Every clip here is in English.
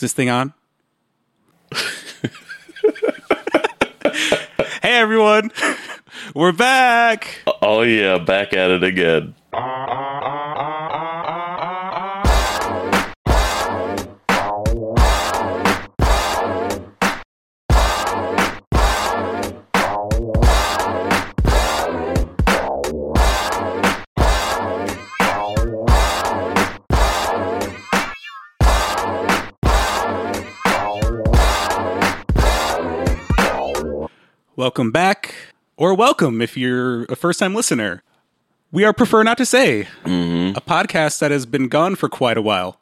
Is this thing on? hey everyone, we're back. Oh yeah, back at it again. Or welcome if you're a first time listener. We are Prefer Not to Say, mm-hmm. a podcast that has been gone for quite a while.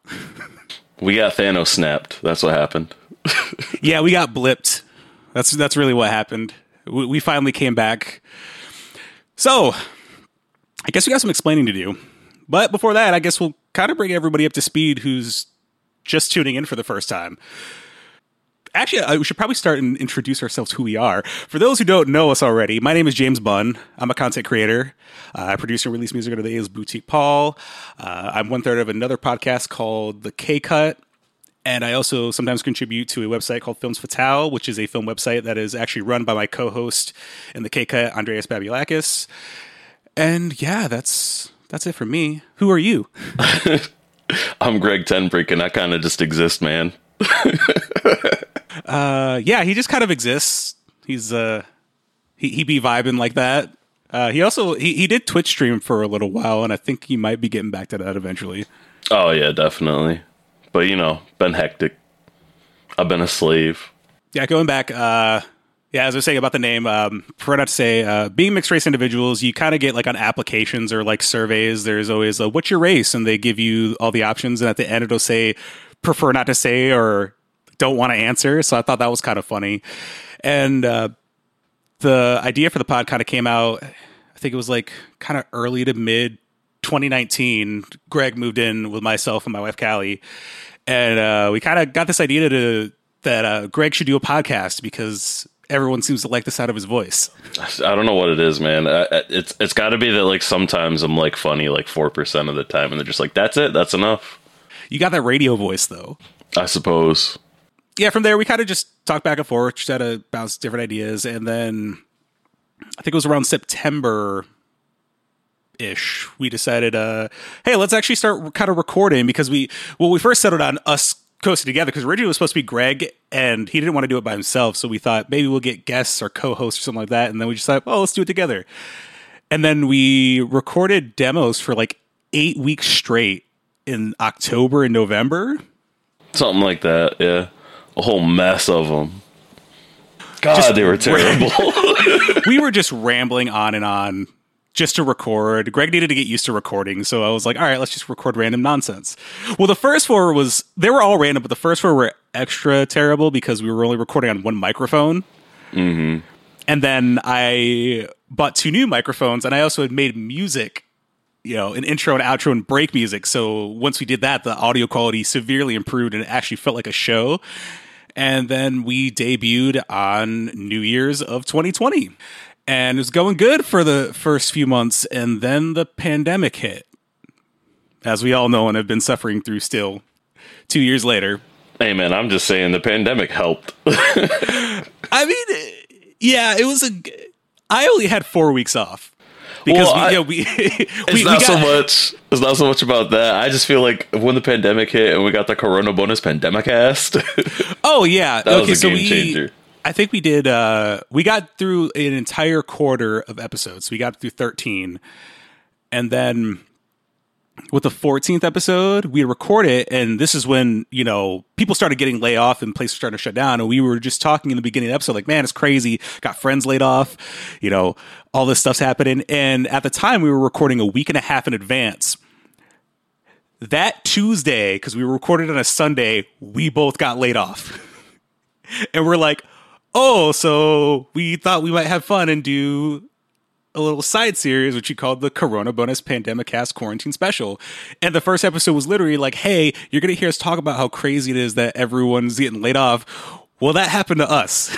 We got Thanos snapped. That's what happened. yeah, we got blipped. That's that's really what happened. We, we finally came back. So, I guess we got some explaining to do. But before that, I guess we'll kind of bring everybody up to speed who's just tuning in for the first time. Actually, I, we should probably start and introduce ourselves who we are. For those who don't know us already, my name is James Bunn. I'm a content creator. Uh, I produce and release music under the A's Boutique Paul. Uh, I'm one third of another podcast called The K Cut. And I also sometimes contribute to a website called Films Fatale, which is a film website that is actually run by my co-host in the K Cut, Andreas Babulakis. And yeah, that's that's it for me. Who are you? I'm Greg Tenbrick, and I kind of just exist, man. Uh, yeah, he just kind of exists. He's uh, he he be vibing like that. Uh, he also he, he did Twitch stream for a little while, and I think he might be getting back to that eventually. Oh yeah, definitely. But you know, been hectic. I've been a slave. Yeah, going back. Uh, yeah, as I was saying about the name, um, for not to say, uh, being mixed race individuals, you kind of get like on applications or like surveys. There's always a, "What's your race?" and they give you all the options, and at the end it'll say, "Prefer not to say" or "Don't want to answer." So I thought that was kind of funny, and uh, the idea for the pod kind of came out. I think it was like kind of early to mid 2019. Greg moved in with myself and my wife Callie, and uh, we kind of got this idea to that uh, Greg should do a podcast because everyone seems to like the sound of his voice. I don't know what it is, man. I, it's it's got to be that like sometimes I'm like funny like four percent of the time, and they're just like, "That's it, that's enough." You got that radio voice though. I suppose. Yeah, from there we kind of just talked back and forth, just had to bounce different ideas, and then I think it was around September ish we decided uh hey let's actually start kind of recording because we well we first settled on us coasting together because originally it was supposed to be greg and he didn't want to do it by himself so we thought maybe we'll get guests or co-hosts or something like that and then we just thought oh let's do it together and then we recorded demos for like eight weeks straight in october and november Something like that. Yeah, a whole mess of them. God, Just they were terrible. we were just rambling on and on just to record. Greg needed to get used to recording, so I was like, all right, let's just record random nonsense. Well, the first four was they were all random, but the first four were extra terrible because we were only recording on one microphone. Mm-hmm. And then I bought two new microphones, and I also had made music. You know, an intro and outro and break music. So once we did that, the audio quality severely improved and it actually felt like a show. And then we debuted on New Year's of 2020. And it was going good for the first few months. And then the pandemic hit, as we all know and have been suffering through still two years later. hey, man, I'm just saying the pandemic helped. I mean, yeah, it was a. I only had four weeks off. Because Well, we, I- know, we, we, It's we not got, so much. It's not so much about that. I just feel like when the pandemic hit and we got the Corona bonus pandemic cast. Oh yeah. That was okay, a so game we changer. I think we did uh we got through an entire quarter of episodes. We got through 13. And then with the 14th episode, we record it and this is when, you know, people started getting laid off and places started to shut down and we were just talking in the beginning of the episode like, man, it's crazy. Got friends laid off, you know, all this stuff's happening and at the time we were recording a week and a half in advance that Tuesday, because we recorded on a Sunday, we both got laid off. and we're like, oh, so we thought we might have fun and do a little side series, which we called the Corona Bonus Pandemic Cast Quarantine Special. And the first episode was literally like, hey, you're going to hear us talk about how crazy it is that everyone's getting laid off. Well, that happened to us.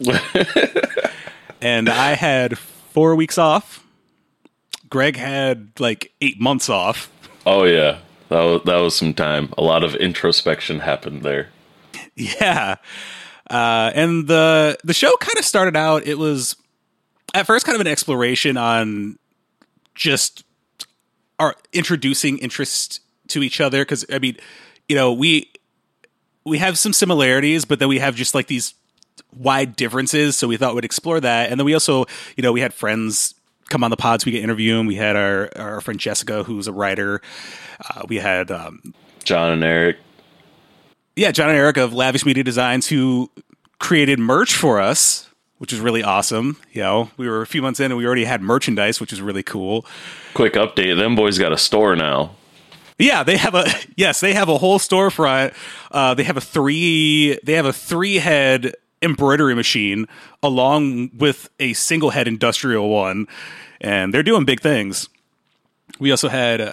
and I had four weeks off. Greg had like eight months off. oh yeah, that was that was some time. A lot of introspection happened there. Yeah. Uh, and the the show kind of started out. It was at first kind of an exploration on just our introducing interest to each other because I mean, you know, we we have some similarities, but then we have just like these wide differences. So we thought we'd explore that, and then we also, you know, we had friends come on the pods. We could interview them. We had our our friend Jessica, who's a writer. Uh, we had um, John and Eric. yeah, John and Eric of Lavish Media Designs who created merch for us, which is really awesome. You know, we were a few months in and we already had merchandise, which is really cool. Quick update: them boys got a store now. Yeah, they have a yes, they have a whole storefront. Uh, they have a three they have a three head embroidery machine along with a single head industrial one, and they're doing big things. We also had uh,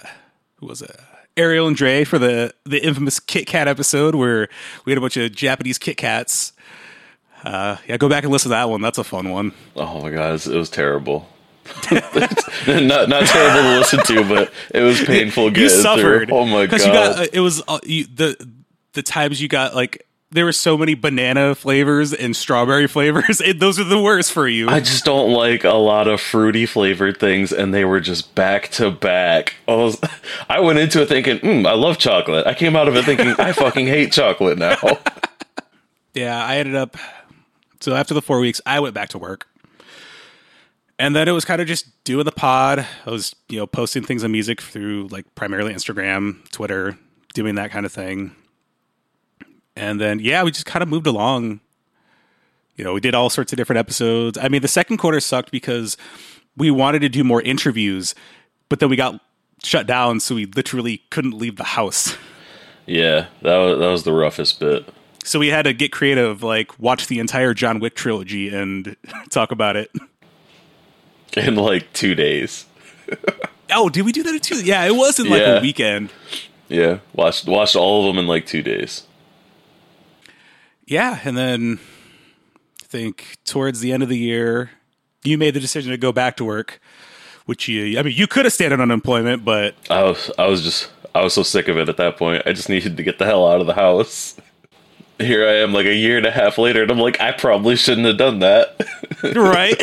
who was it? Ariel and Dre for the the infamous Kit Kat episode where we had a bunch of Japanese Kit Kats. Uh, yeah, go back and listen to that one. That's a fun one. Oh my god, it was, it was terrible. not not terrible to listen to, but it was painful. You getting through. suffered. Oh my god! You got uh, it was uh, you, the the times you got like there were so many banana flavors and strawberry flavors. And those are the worst for you. I just don't like a lot of fruity flavored things, and they were just back to back. I was, I went into it thinking, mm, I love chocolate. I came out of it thinking, I fucking hate chocolate now. yeah, I ended up. So after the four weeks, I went back to work, and then it was kind of just doing the pod. I was you know posting things on music through like primarily Instagram, Twitter, doing that kind of thing. And then yeah, we just kind of moved along. You know, we did all sorts of different episodes. I mean, the second quarter sucked because we wanted to do more interviews, but then we got shut down, so we literally couldn't leave the house. yeah, that was that was the roughest bit. So we had to get creative, like watch the entire John Wick trilogy and talk about it. In like two days. Oh, did we do that in two? Yeah, it was in like Yeah. a weekend. Yeah, watched watched all of them in like two days. Yeah, and then I think towards the end of the year, you made the decision to go back to work, which you, I mean, you could have stayed on unemployment, but I was I was just I was so sick of it at that point. I just needed to get the hell out of the house. Here I am, like a year and a half later, and I'm like, I probably shouldn't have done that. right?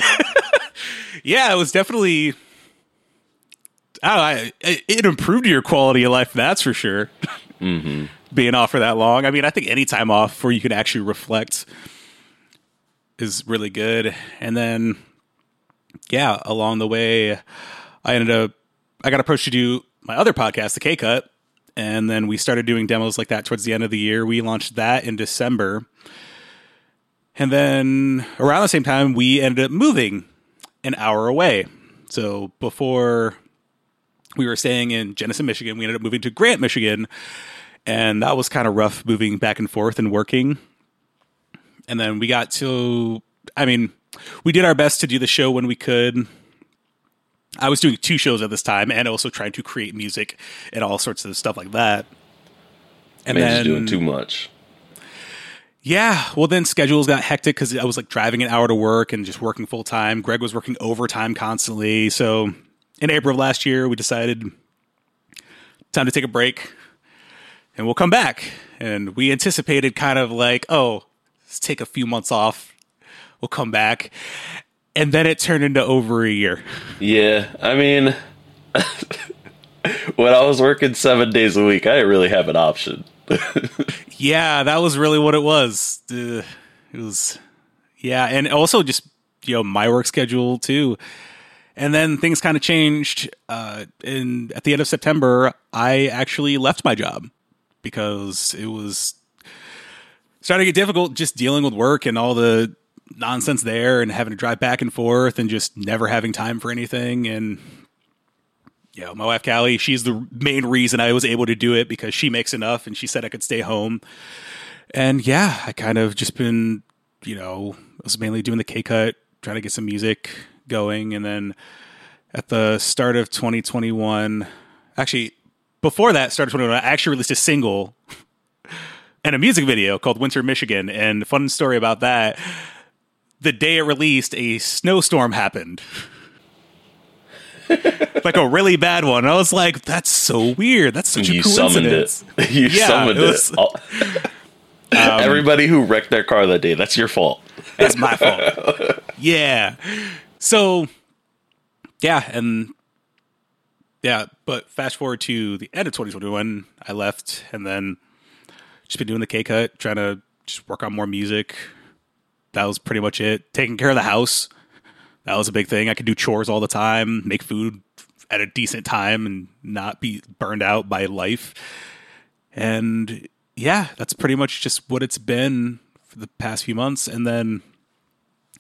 yeah, it was definitely. I know, I, it it improved your quality of life, that's for sure. Mm-hmm. Being off for that long. I mean, I think any time off where you can actually reflect is really good. And then, yeah, along the way, I ended up, I got approached to do my other podcast, The K Cut. And then we started doing demos like that towards the end of the year. We launched that in December. And then around the same time, we ended up moving an hour away. So before we were staying in Jenison, Michigan, we ended up moving to Grant, Michigan. And that was kind of rough moving back and forth and working. And then we got to, I mean, we did our best to do the show when we could. I was doing two shows at this time and also trying to create music and all sorts of stuff like that. And Man, then just doing too much. yeah, well then schedules got hectic because I was like driving an hour to work and just working full time. Greg was working overtime constantly. So in April of last year, we decided time to take a break and we'll come back. And we anticipated kind of like, oh, let's take a few months off. We'll come back. And then it turned into over a year. Yeah, I mean, when I was working seven days a week, I didn't really have an option. Yeah, that was really what it was. Uh, it was, yeah, and also just you know my work schedule too. And then things kind of changed. Uh, in at the end of September, I actually left my job because it was starting to get difficult just dealing with work and all the nonsense there, and having to drive back and forth, and just never having time for anything. And you know, my wife Callie, she's the main reason I was able to do it because she makes enough, and she said I could stay home. And yeah, I kind of just been, you know, I was mainly doing the K cut, trying to get some music going, and then at the start of 2021, actually before that, start of 2021, I actually released a single and a music video called Winter Michigan. And fun story about that: the day it released, a snowstorm happened. like a really bad one. I was like, "That's so weird. That's such a you summoned coincidence." it. you Yeah, summoned it was- All- Um, Everybody who wrecked their car that day, that's your fault. That's my fault. yeah. So, yeah, and yeah, but fast forward to the end of 2021, I left and then just been doing the K cut, trying to just work on more music. That was pretty much it. Taking care of the house. That was a big thing. I could do chores all the time, make food at a decent time and not be burned out by life. And yeah, that's pretty much just what it's been for the past few months. And then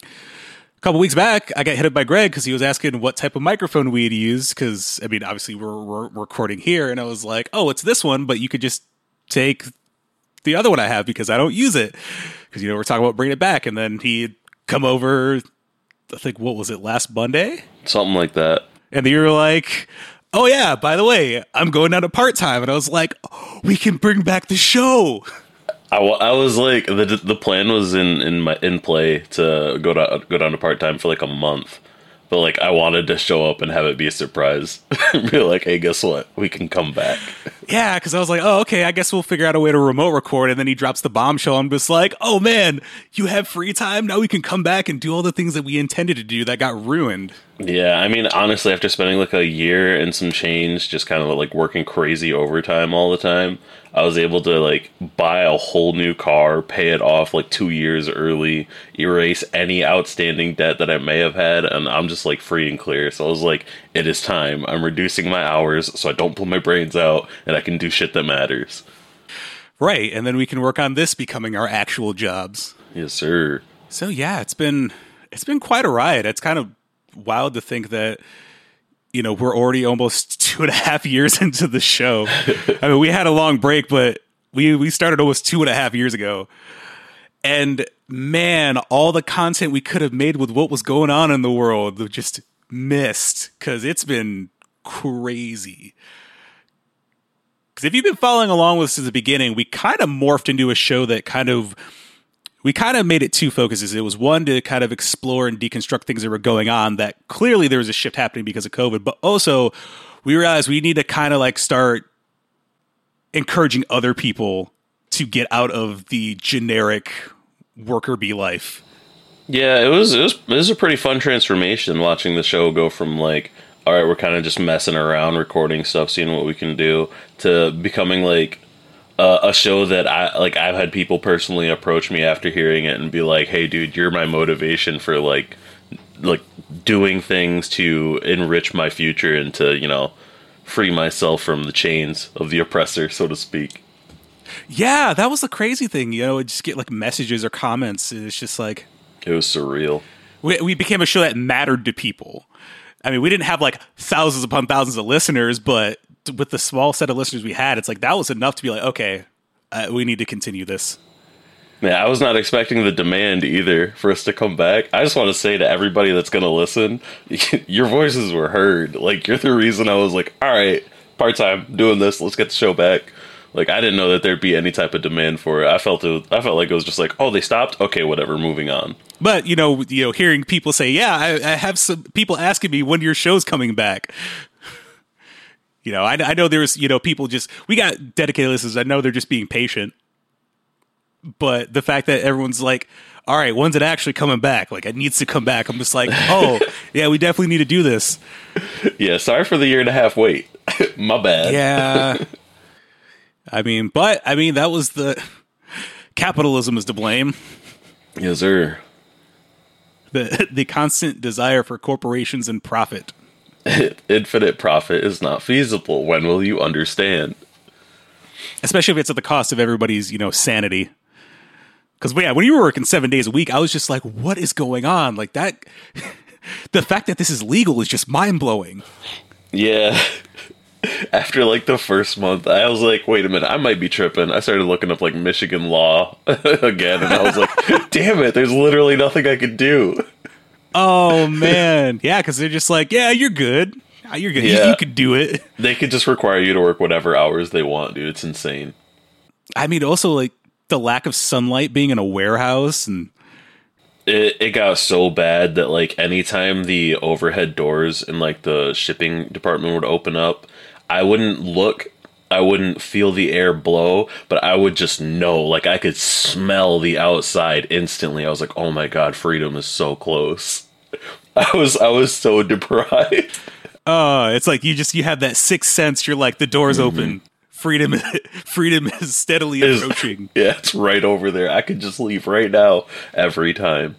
a couple weeks back, I got hit up by Greg because he was asking what type of microphone we'd use. Because I mean, obviously we're, we're recording here, and I was like, "Oh, it's this one," but you could just take the other one I have because I don't use it. Because you know we're talking about bringing it back, and then he'd come over. I think what was it last Monday, Something like that. and you were like. Oh yeah, by the way, I'm going down to part time, and I was like, oh, "We can bring back the show." I, I was like the the plan was in in my in play to go to go down to part time for like a month, but like I wanted to show up and have it be a surprise. be like, hey, guess what? We can come back. Yeah, because I was like, oh, okay, I guess we'll figure out a way to remote record. And then he drops the bombshell. I'm just like, oh man, you have free time. Now we can come back and do all the things that we intended to do that got ruined. Yeah, I mean, honestly, after spending like a year and some change, just kind of like working crazy overtime all the time, I was able to like buy a whole new car, pay it off like two years early, erase any outstanding debt that I may have had, and I'm just like free and clear. So I was like, it is time. I'm reducing my hours so I don't pull my brains out and I can do shit that matters. Right. And then we can work on this becoming our actual jobs. Yes, sir. So yeah, it's been it's been quite a ride. It's kind of wild to think that you know we're already almost two and a half years into the show. I mean, we had a long break, but we we started almost two and a half years ago. And man, all the content we could have made with what was going on in the world just missed because it's been crazy. Because if you've been following along with us since the beginning, we kind of morphed into a show that kind of we kind of made it two focuses. It was one to kind of explore and deconstruct things that were going on that clearly there was a shift happening because of COVID, but also we realized we need to kind of like start encouraging other people to get out of the generic worker bee life. Yeah, it was, it was it was a pretty fun transformation watching the show go from like all right, we're kind of just messing around, recording stuff, seeing what we can do, to becoming like uh, a show that I like. I've had people personally approach me after hearing it and be like, "Hey, dude, you're my motivation for like like doing things to enrich my future and to you know free myself from the chains of the oppressor, so to speak." Yeah, that was the crazy thing. You know, just get like messages or comments. It's just like It was surreal. we, we became a show that mattered to people. I mean, we didn't have like thousands upon thousands of listeners, but with the small set of listeners we had, it's like that was enough to be like, okay, uh, we need to continue this. Yeah, I was not expecting the demand either for us to come back. I just want to say to everybody that's going to listen, your voices were heard. Like, you're the reason I was like, all right, part time, doing this, let's get the show back. Like, I didn't know that there'd be any type of demand for it. I felt it. I felt like it was just like, oh, they stopped. Okay, whatever, moving on. But you know, you know, hearing people say, "Yeah, I, I have some people asking me when your show's coming back." You know, I, I know there's you know people just we got dedicated listeners. I know they're just being patient, but the fact that everyone's like, "All right, when's it actually coming back?" Like it needs to come back. I'm just like, "Oh, yeah, we definitely need to do this." Yeah, sorry for the year and a half wait. My bad. Yeah. I mean, but I mean that was the capitalism is to blame. Yes, sir. The the constant desire for corporations and profit. Infinite profit is not feasible. When will you understand? especially if it's at the cost of everybody's you know sanity because yeah when you were working seven days a week i was just like what is going on like that the fact that this is legal is just mind-blowing Yeah. After like the first month, I was like, wait a minute, I might be tripping. I started looking up like Michigan law again, and I was like, damn it, there's literally nothing I could do. Oh man yeah because they're just like yeah you're good you're good You- you, could do it They could just require you to work whatever hours they want, dude. It's insane. i mean also like the lack of sunlight being in a warehouse and It, it got so bad that like anytime the overhead doors in like the shipping department would open up, I wouldn't look I wouldn't feel the air blow, but I would just know, like I could smell the outside instantly. I was like, "Oh my god, freedom is so close." I was I was so deprived. Oh, it's like you just you have that sixth sense. You're like the door's open. Freedom, freedom is steadily Is- approaching. Yeah, it's right over there. I could just leave right now every time.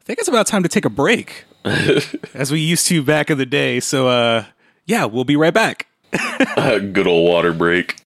I think it's about time to take a break, as we used to back in the day. So, uh, yeah, we'll be right back. Good old water break.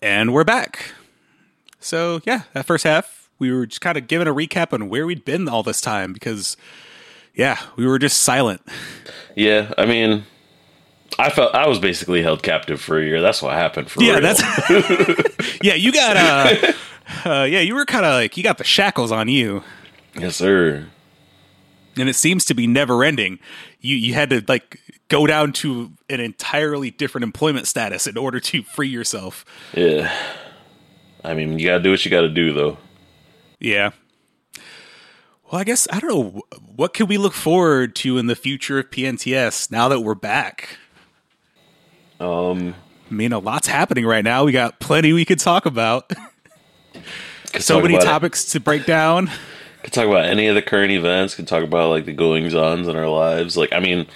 And we're back. So, yeah, that first half, we were just kind of giving a recap on where we'd been all this time because, yeah, we were just silent. Yeah, I mean, I felt I was basically held captive for a year. That's what happened for Yeah, real. that's. yeah, you got, uh, uh, yeah, you were kind of like, you got the shackles on you. yes, sir. and it seems to be never ending. You you had to like go down to an entirely different employment status in order to free yourself. Yeah. I mean, you gotta do what you gotta do, though. Yeah. Well, I guess I don't know what can we look forward to in the future of PNTS now that we're back. Um, I mean, a lot's happening right now. We got plenty we could talk about. so talk many about it. topics to break down. Could talk about any of the current events. Could talk about like the goings ons in our lives. Like, I mean,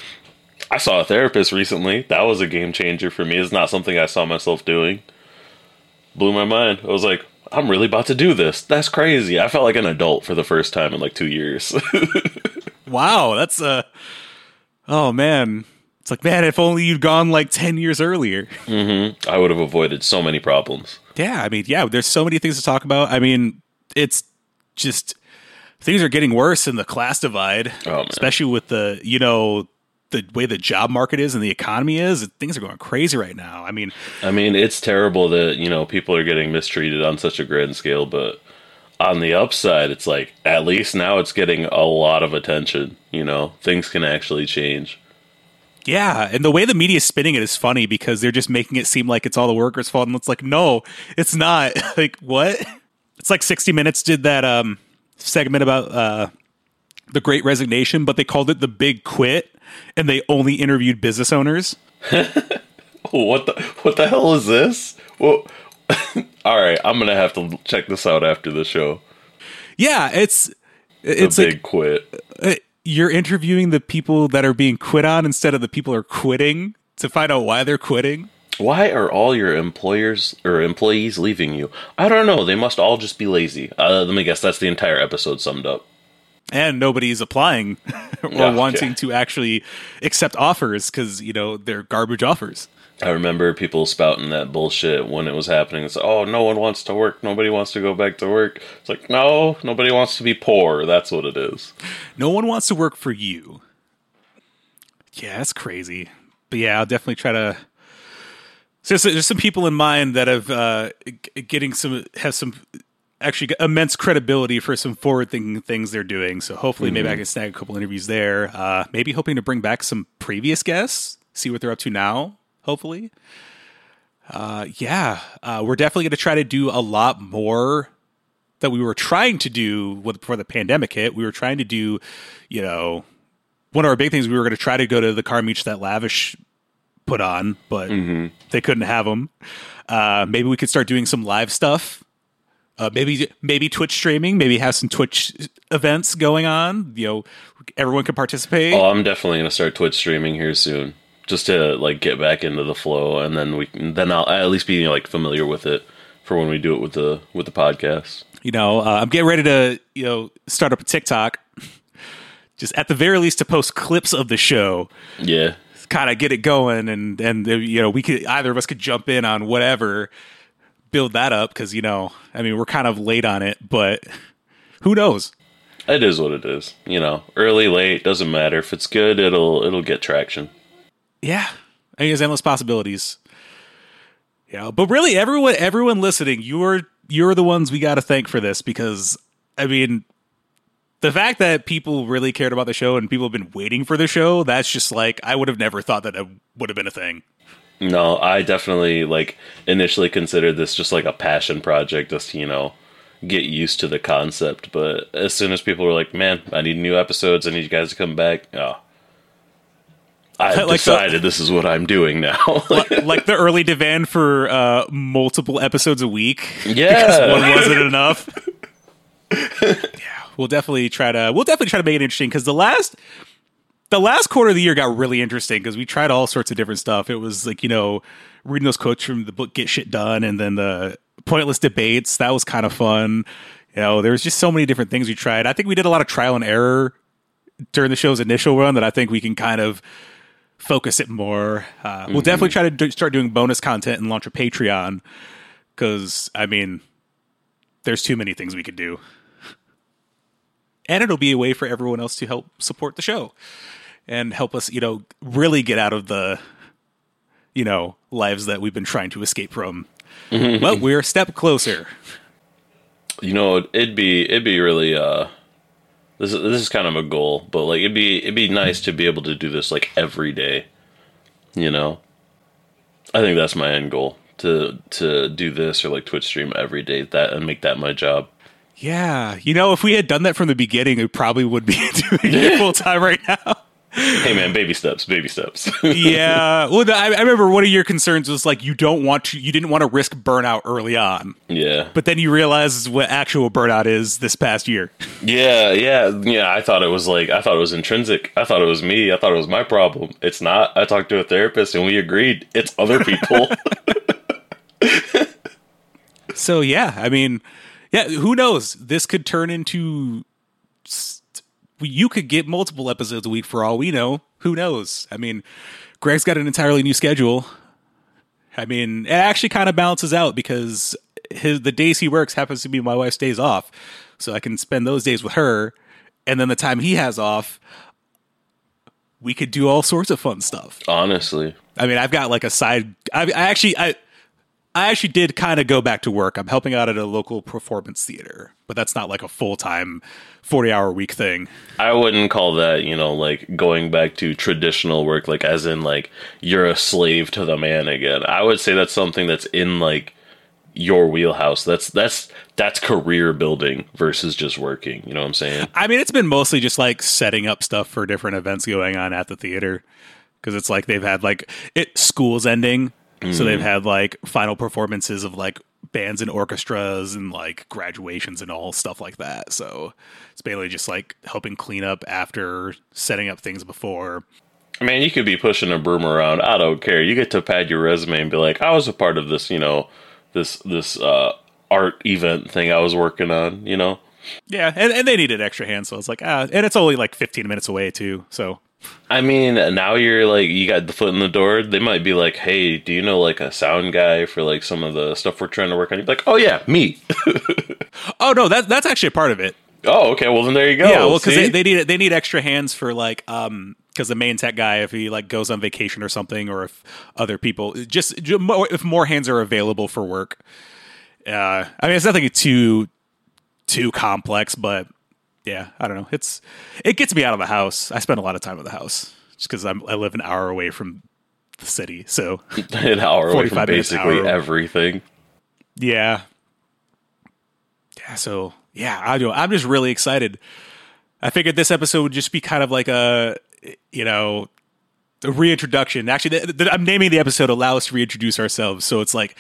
I saw a therapist recently. That was a game changer for me. It's not something I saw myself doing. Blew my mind. I was like, I'm really about to do this. That's crazy. I felt like an adult for the first time in like two years. Wow, that's uh Oh man. It's like, man, if only you'd gone like 10 years earlier. Mm-hmm. I would have avoided so many problems. Yeah, I mean, yeah, there's so many things to talk about. I mean, it's just things are getting worse in the class divide, Oh, especially with the, you know, the way the job market is and the economy is. Things are going crazy right now. I mean, I mean, it's terrible that, you know, people are getting mistreated on such a grand scale, but on the upside, it's like at least now it's getting a lot of attention, you know. Things can actually change. Yeah, and the way the media is spinning it is funny because they're just making it seem like it's all the workers' fault, and it's like, no, it's not. like, what? It's like 60 Minutes did that um segment about uh the Great Resignation, but they called it the Big Quit, and they only interviewed business owners. What the what the hell is this? Well, all right, I'm going to have to check this out after the show. Yeah, it's The it's big like quit. uh, you're interviewing the people that are being quit on instead of the people who are quitting to find out why they're quitting. Why are all your employers or employees leaving you? I don't know. They must all just be lazy. Uh, let me guess. That's the entire episode summed up. And nobody's applying or Okay. wanting to actually accept offers because you know they're garbage offers. I remember people spouting that bullshit when it was happening. It's like, oh, no one wants to work. Nobody wants to go back to work. It's like, no, nobody wants to be poor. That's what it is. No one wants to work for you. Yeah, that's crazy. But yeah, I'll definitely try to. So there's, some people in mind that have uh, getting some have some actually immense credibility for some forward thinking things they're doing. So hopefully, maybe I can snag a couple interviews there. Uh, maybe hoping to bring back some previous guests, see what they're up to now. Hopefully, uh, yeah, uh, we're definitely going to try to do a lot more that we were trying to do with, before the pandemic hit. We were trying to do, you know, one of our big things. We were going to try to go to the car meets that Lavish put on, but they couldn't have them. Uh, maybe we could start doing some live stuff. Uh, maybe maybe Twitch streaming. Maybe have some Twitch events going on. You know, everyone can participate. Oh, I'm definitely gonna start Twitch streaming here soon, just to like get back into the flow, and then we can, then I'll at least be like familiar with it for when we do it with the with the podcast. you know, uh, I'm getting ready to, you know, start up a TikTok. Just at the very least to post clips of the show, Yeah, kind of get it going, and and uh, you know, we could either of us could jump in on whatever, build that up because you know, I mean, we're kind of late on it, but who knows? it is what it is. You know, early, late doesn't matter. If it's good, it'll it'll get traction. Yeah, I mean, there's endless possibilities. Yeah, but really, everyone, everyone listening, you're you're the ones we got to thank for this because I mean, the fact that people really cared about the show and people have been waiting for the show, that's just like I would have never thought that it would have been a thing. No, I definitely like initially considered this just like a passion project, just you know, get used to the concept. But as soon as people were like, "Man, I need new episodes. I need you guys to come back," oh, I Like the- decided this is what I'm doing now. Li- like the early demand for uh, multiple episodes a week. Yeah. because one wasn't enough. yeah, we'll definitely try to. We'll definitely try to make it interesting because the last. The last quarter of the year got really interesting because we tried all sorts of different stuff. It was like, you know, reading those quotes from the book Get Shit Done and then the pointless debates. That was kind of fun. You know, there was just so many different things we tried. I think we did a lot of trial and error during the show's initial run that I think we can kind of focus it more. Uh, We'll definitely try to do, start doing bonus content and launch a Patreon because, I mean, there's too many things we could do. And it'll be a way for everyone else to help support the show and help us, you know, really get out of the, you know, lives that we've been trying to escape from. But we're a step closer. you know, it'd be it'd be really uh, this is this is kind of a goal, but like it'd be it'd be nice to be able to do this like every day. You know, I think that's my end goal to to do this or like Twitch stream every day that and make that my job. Yeah, you know, if we had done that from the beginning, it probably would be doing it full time right now. Hey man, baby steps, baby steps. yeah. Well, I, I remember one of your concerns was like you don't want to, you didn't want to risk burnout early on, yeah, but then you realize what actual burnout is this past year. yeah, yeah, yeah. I thought it was like I thought it was intrinsic. I thought it was me. I thought it was my problem. It's not. I talked to a therapist and we agreed it's other people. So yeah, I mean, yeah, who knows? This could turn into you could get multiple episodes a week for all we know. Who knows? I mean, Greg's got an entirely new schedule. I mean, it actually kind of balances out because his the days he works happens to be my wife's days off, so I can spend those days with her, and then the time he has off, we could do all sorts of fun stuff. Honestly, I mean, I've got like a side. I, I actually, I, I actually did kind of go back to work. I'm helping out at a local performance theater, but that's not like a full time, forty hour week thing. I wouldn't call that, you know, like going back to traditional work, like as in like you're a slave to the man again. I would say that's something that's in like your wheelhouse. That's that's that's career building versus just working. You know what I'm saying? I mean, it's been mostly just like setting up stuff for different events going on at the theater because it's like they've had like it school's ending, so they've had like final performances of like bands and orchestras and like graduations and all stuff like that. So it's mainly just like helping clean up after setting up things before. Man, you could be pushing a broom around. I don't care. You get to pad your resume and be like, I was a part of this, you know, this this uh art event thing I was working on, you know? Yeah, and, and they needed extra hands, so I was like, ah, and it's only like 15 minutes away too. So I mean, now you're like you got the foot in the door. They might be like, "Hey, do you know like a sound guy for like some of the stuff we're trying to work on?" You'd be like, "Oh yeah, me." Oh no, that's that's actually a part of it. oh, okay. Well, then there you go. yeah, well, because they, they need they need extra hands for like um because the main tech guy if he like goes on vacation or something or if other people just, if more hands are available for work. Uh, I mean, it's nothing too too complex, but yeah, I don't know. It's it gets me out of the house. I spend a lot of time at the house just because I'm I live an hour away from the city, so an hour away from basically everything. Yeah. Yeah, so yeah, I do. I'm just really excited. I figured this episode would just be kind of like a, you know, a reintroduction. Actually, the, the, I'm naming the episode "Allow Us to Reintroduce Ourselves." So it's like,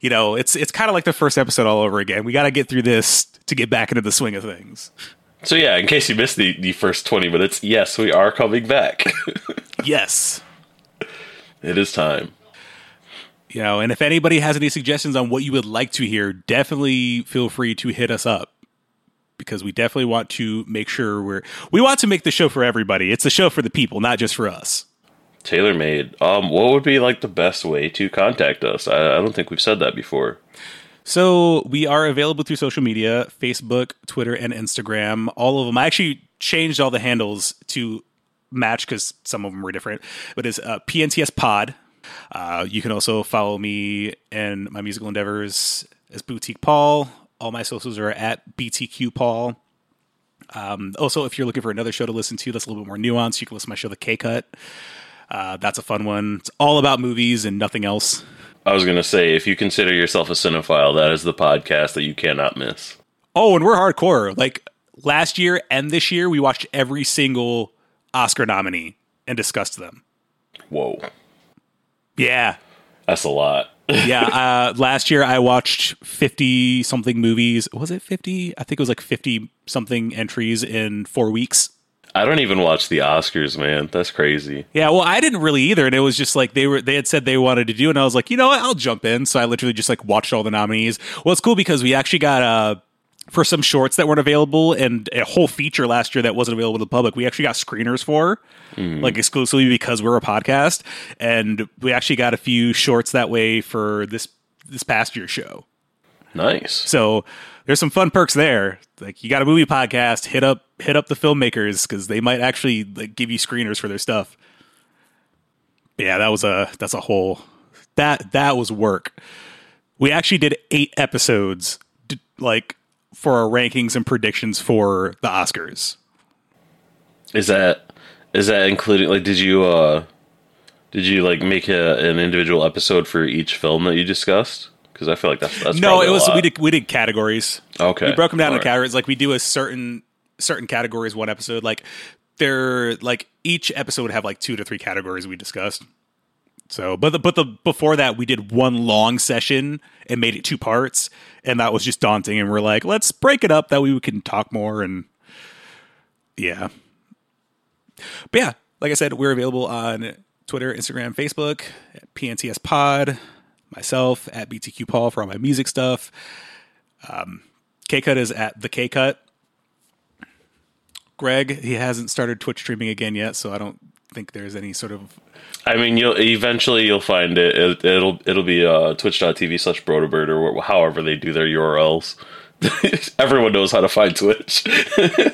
you know, it's it's kind of like the first episode all over again. We got to get through this to get back into the swing of things. So yeah, in case you missed the, the first twenty minutes, yes, we are coming back. Yes. it is time. You know, and if anybody has any suggestions on what you would like to hear, definitely feel free to hit us up because we definitely want to make sure we're we want to make the show for everybody. It's a show for the people, not just for us. Tailor made. Um, what would be like the best way to contact us? I, I don't think we've said that before. So we are available through social media, Facebook, Twitter, and Instagram. All of them. I actually changed all the handles to match because some of them were different. But it's uh, PNTS Pod. Uh, you can also follow me and my musical endeavors as Boutique Paul. All my socials are at BTQ Paul. Um, also, if you're looking for another show to listen to that's a little bit more nuanced, you can listen to my show, The K Cut. Uh, that's a fun one. It's all about movies and nothing else. I was gonna say, if you consider yourself a cinephile, that is the podcast that you cannot miss. Oh, and we're hardcore. Like last year and this year, we watched every single Oscar nominee and discussed them. Whoa, Yeah. that's a lot. Yeah. Uh, last year, I watched 50 something movies. Was it 50? I think it was like 50 something entries in four weeks. I don't even watch the Oscars, man. That's crazy. Yeah, well, I didn't really either, and it was just like they were they had said they wanted to do, and I was like, you know what, I'll jump in. So I literally just like watched all the nominees. Well, it's cool because we actually got uh for some shorts that weren't available and a whole feature last year that wasn't available to the public. We actually got screeners for like exclusively because we're a podcast, and we actually got a few shorts that way for this this past year's show. Nice. So there's some fun perks there. Like you got a movie podcast, hit up hit up the filmmakers because they might actually like give you screeners for their stuff. But yeah, that was a that's a whole that that was work. We actually did eight episodes, like for our rankings and predictions for the Oscars. Is that is that including like did you uh did you like make a, an individual episode for each film that you discussed? Because I feel like that's that's no, it was we did we did categories. okay. we broke them down All into right. categories. Like we do a certain certain categories one episode. Like they're like each episode would have like two to three categories we discussed. So, but the, but the before that we did one long session and made it two parts, and that was just daunting. And we're like, let's break it up that way we can talk more and yeah. But yeah, like I said, we're available on Twitter, Instagram, Facebook, at PNTS Pod, myself at BTQ Paul for all my music stuff. K Cut is at the K Cut. Greg, he hasn't started Twitch streaming again yet, so I don't think there's any sort of. I mean, you'll eventually you'll find it. it it'll it'll be uh, twitch.tv slash brotobird or however they do their URLs. Everyone knows how to find Twitch.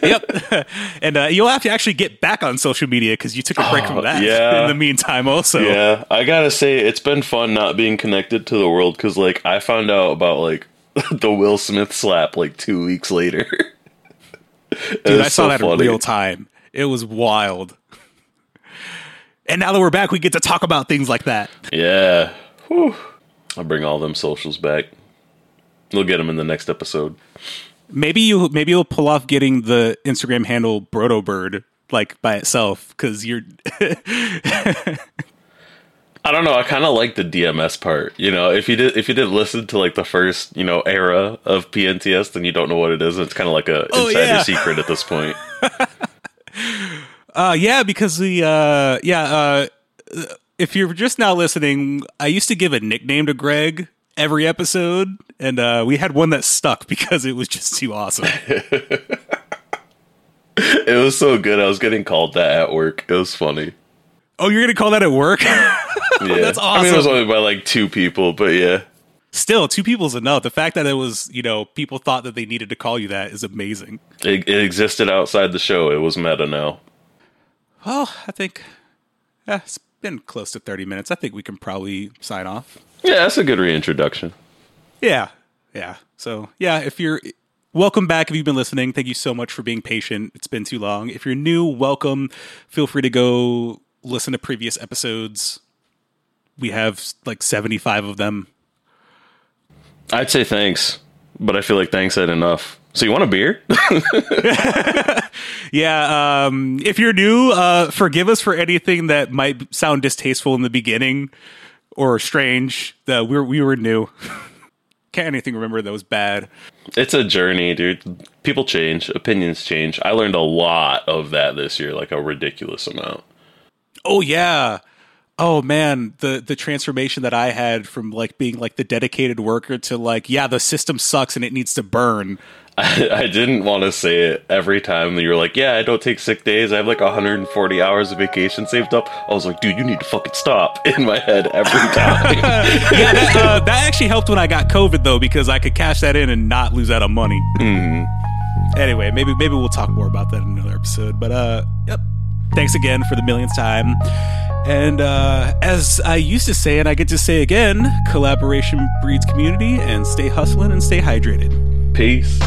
Yep, and uh, you'll have to actually get back on social media because you took a break Oh, from that. yeah. In the meantime, also. yeah, I gotta say it's been fun not being connected to the world because like I found out about like the Will Smith slap like two weeks later. Dude, I saw that in real time. It was wild. And now that we're back, we get to talk about things like that. Yeah, Whew. I'll bring all them socials back. We'll get them in the next episode. Maybe you maybe you'll pull off getting the Instagram handle Brotobird like by itself because you're I don't know. I kind of like the DMS part. You know, if you did, if you didn't listen to like the first, you know, era of PNTS, then you don't know what it is. It's kind of like a Oh, insider yeah. secret at this point. Uh, yeah, because we, uh, yeah, uh, if you're just now listening, I used to give a nickname to Greg every episode, and uh, we had one that stuck because it was just too awesome. it was so good. I was getting called that at work. It was funny. oh, you're gonna call that at work? Yeah, That's I mean, it was only by like two people, but yeah, Still, two people's enough. The fact that it was, you know, people thought that they needed to call you that is amazing. it, it existed outside the show. It was meta now. Well, I think yeah, it's been close to 30 minutes. I think we can probably sign off. Yeah, that's a good reintroduction. Yeah. Yeah. So, yeah, if you're welcome back if you've been listening. Thank you so much for being patient. It's been too long. If you're new, welcome. Feel free to go listen to previous episodes. We have like 75 of them. I'd say thanks, but I feel like thanks ain't enough. So you want a beer? Yeah, um if you're new, uh forgive us for anything that might sound distasteful in the beginning or strange. The we were we were new. Can't anything remember that was bad. It's a journey, dude. People change, opinions change. I learned a lot of that this year, like a ridiculous amount. Oh yeah. Oh man, the the transformation that I had from like being like the dedicated worker to like, yeah, the system sucks and it needs to burn. I, I didn't want to say it every time that you were like, "Yeah, I don't take sick days. I have like 140 hours of vacation saved up." I was like, "Dude, you need to fucking stop." In my head every time. yeah, that, uh, that actually helped when I got COVID though, because I could cash that in and not lose out on money. Anyway, maybe maybe we'll talk more about that in another episode. But uh, yep. Thanks again for the millionth time. And uh, as I used to say, and I get to say again, collaboration breeds community, and stay hustling and stay hydrated. Peace.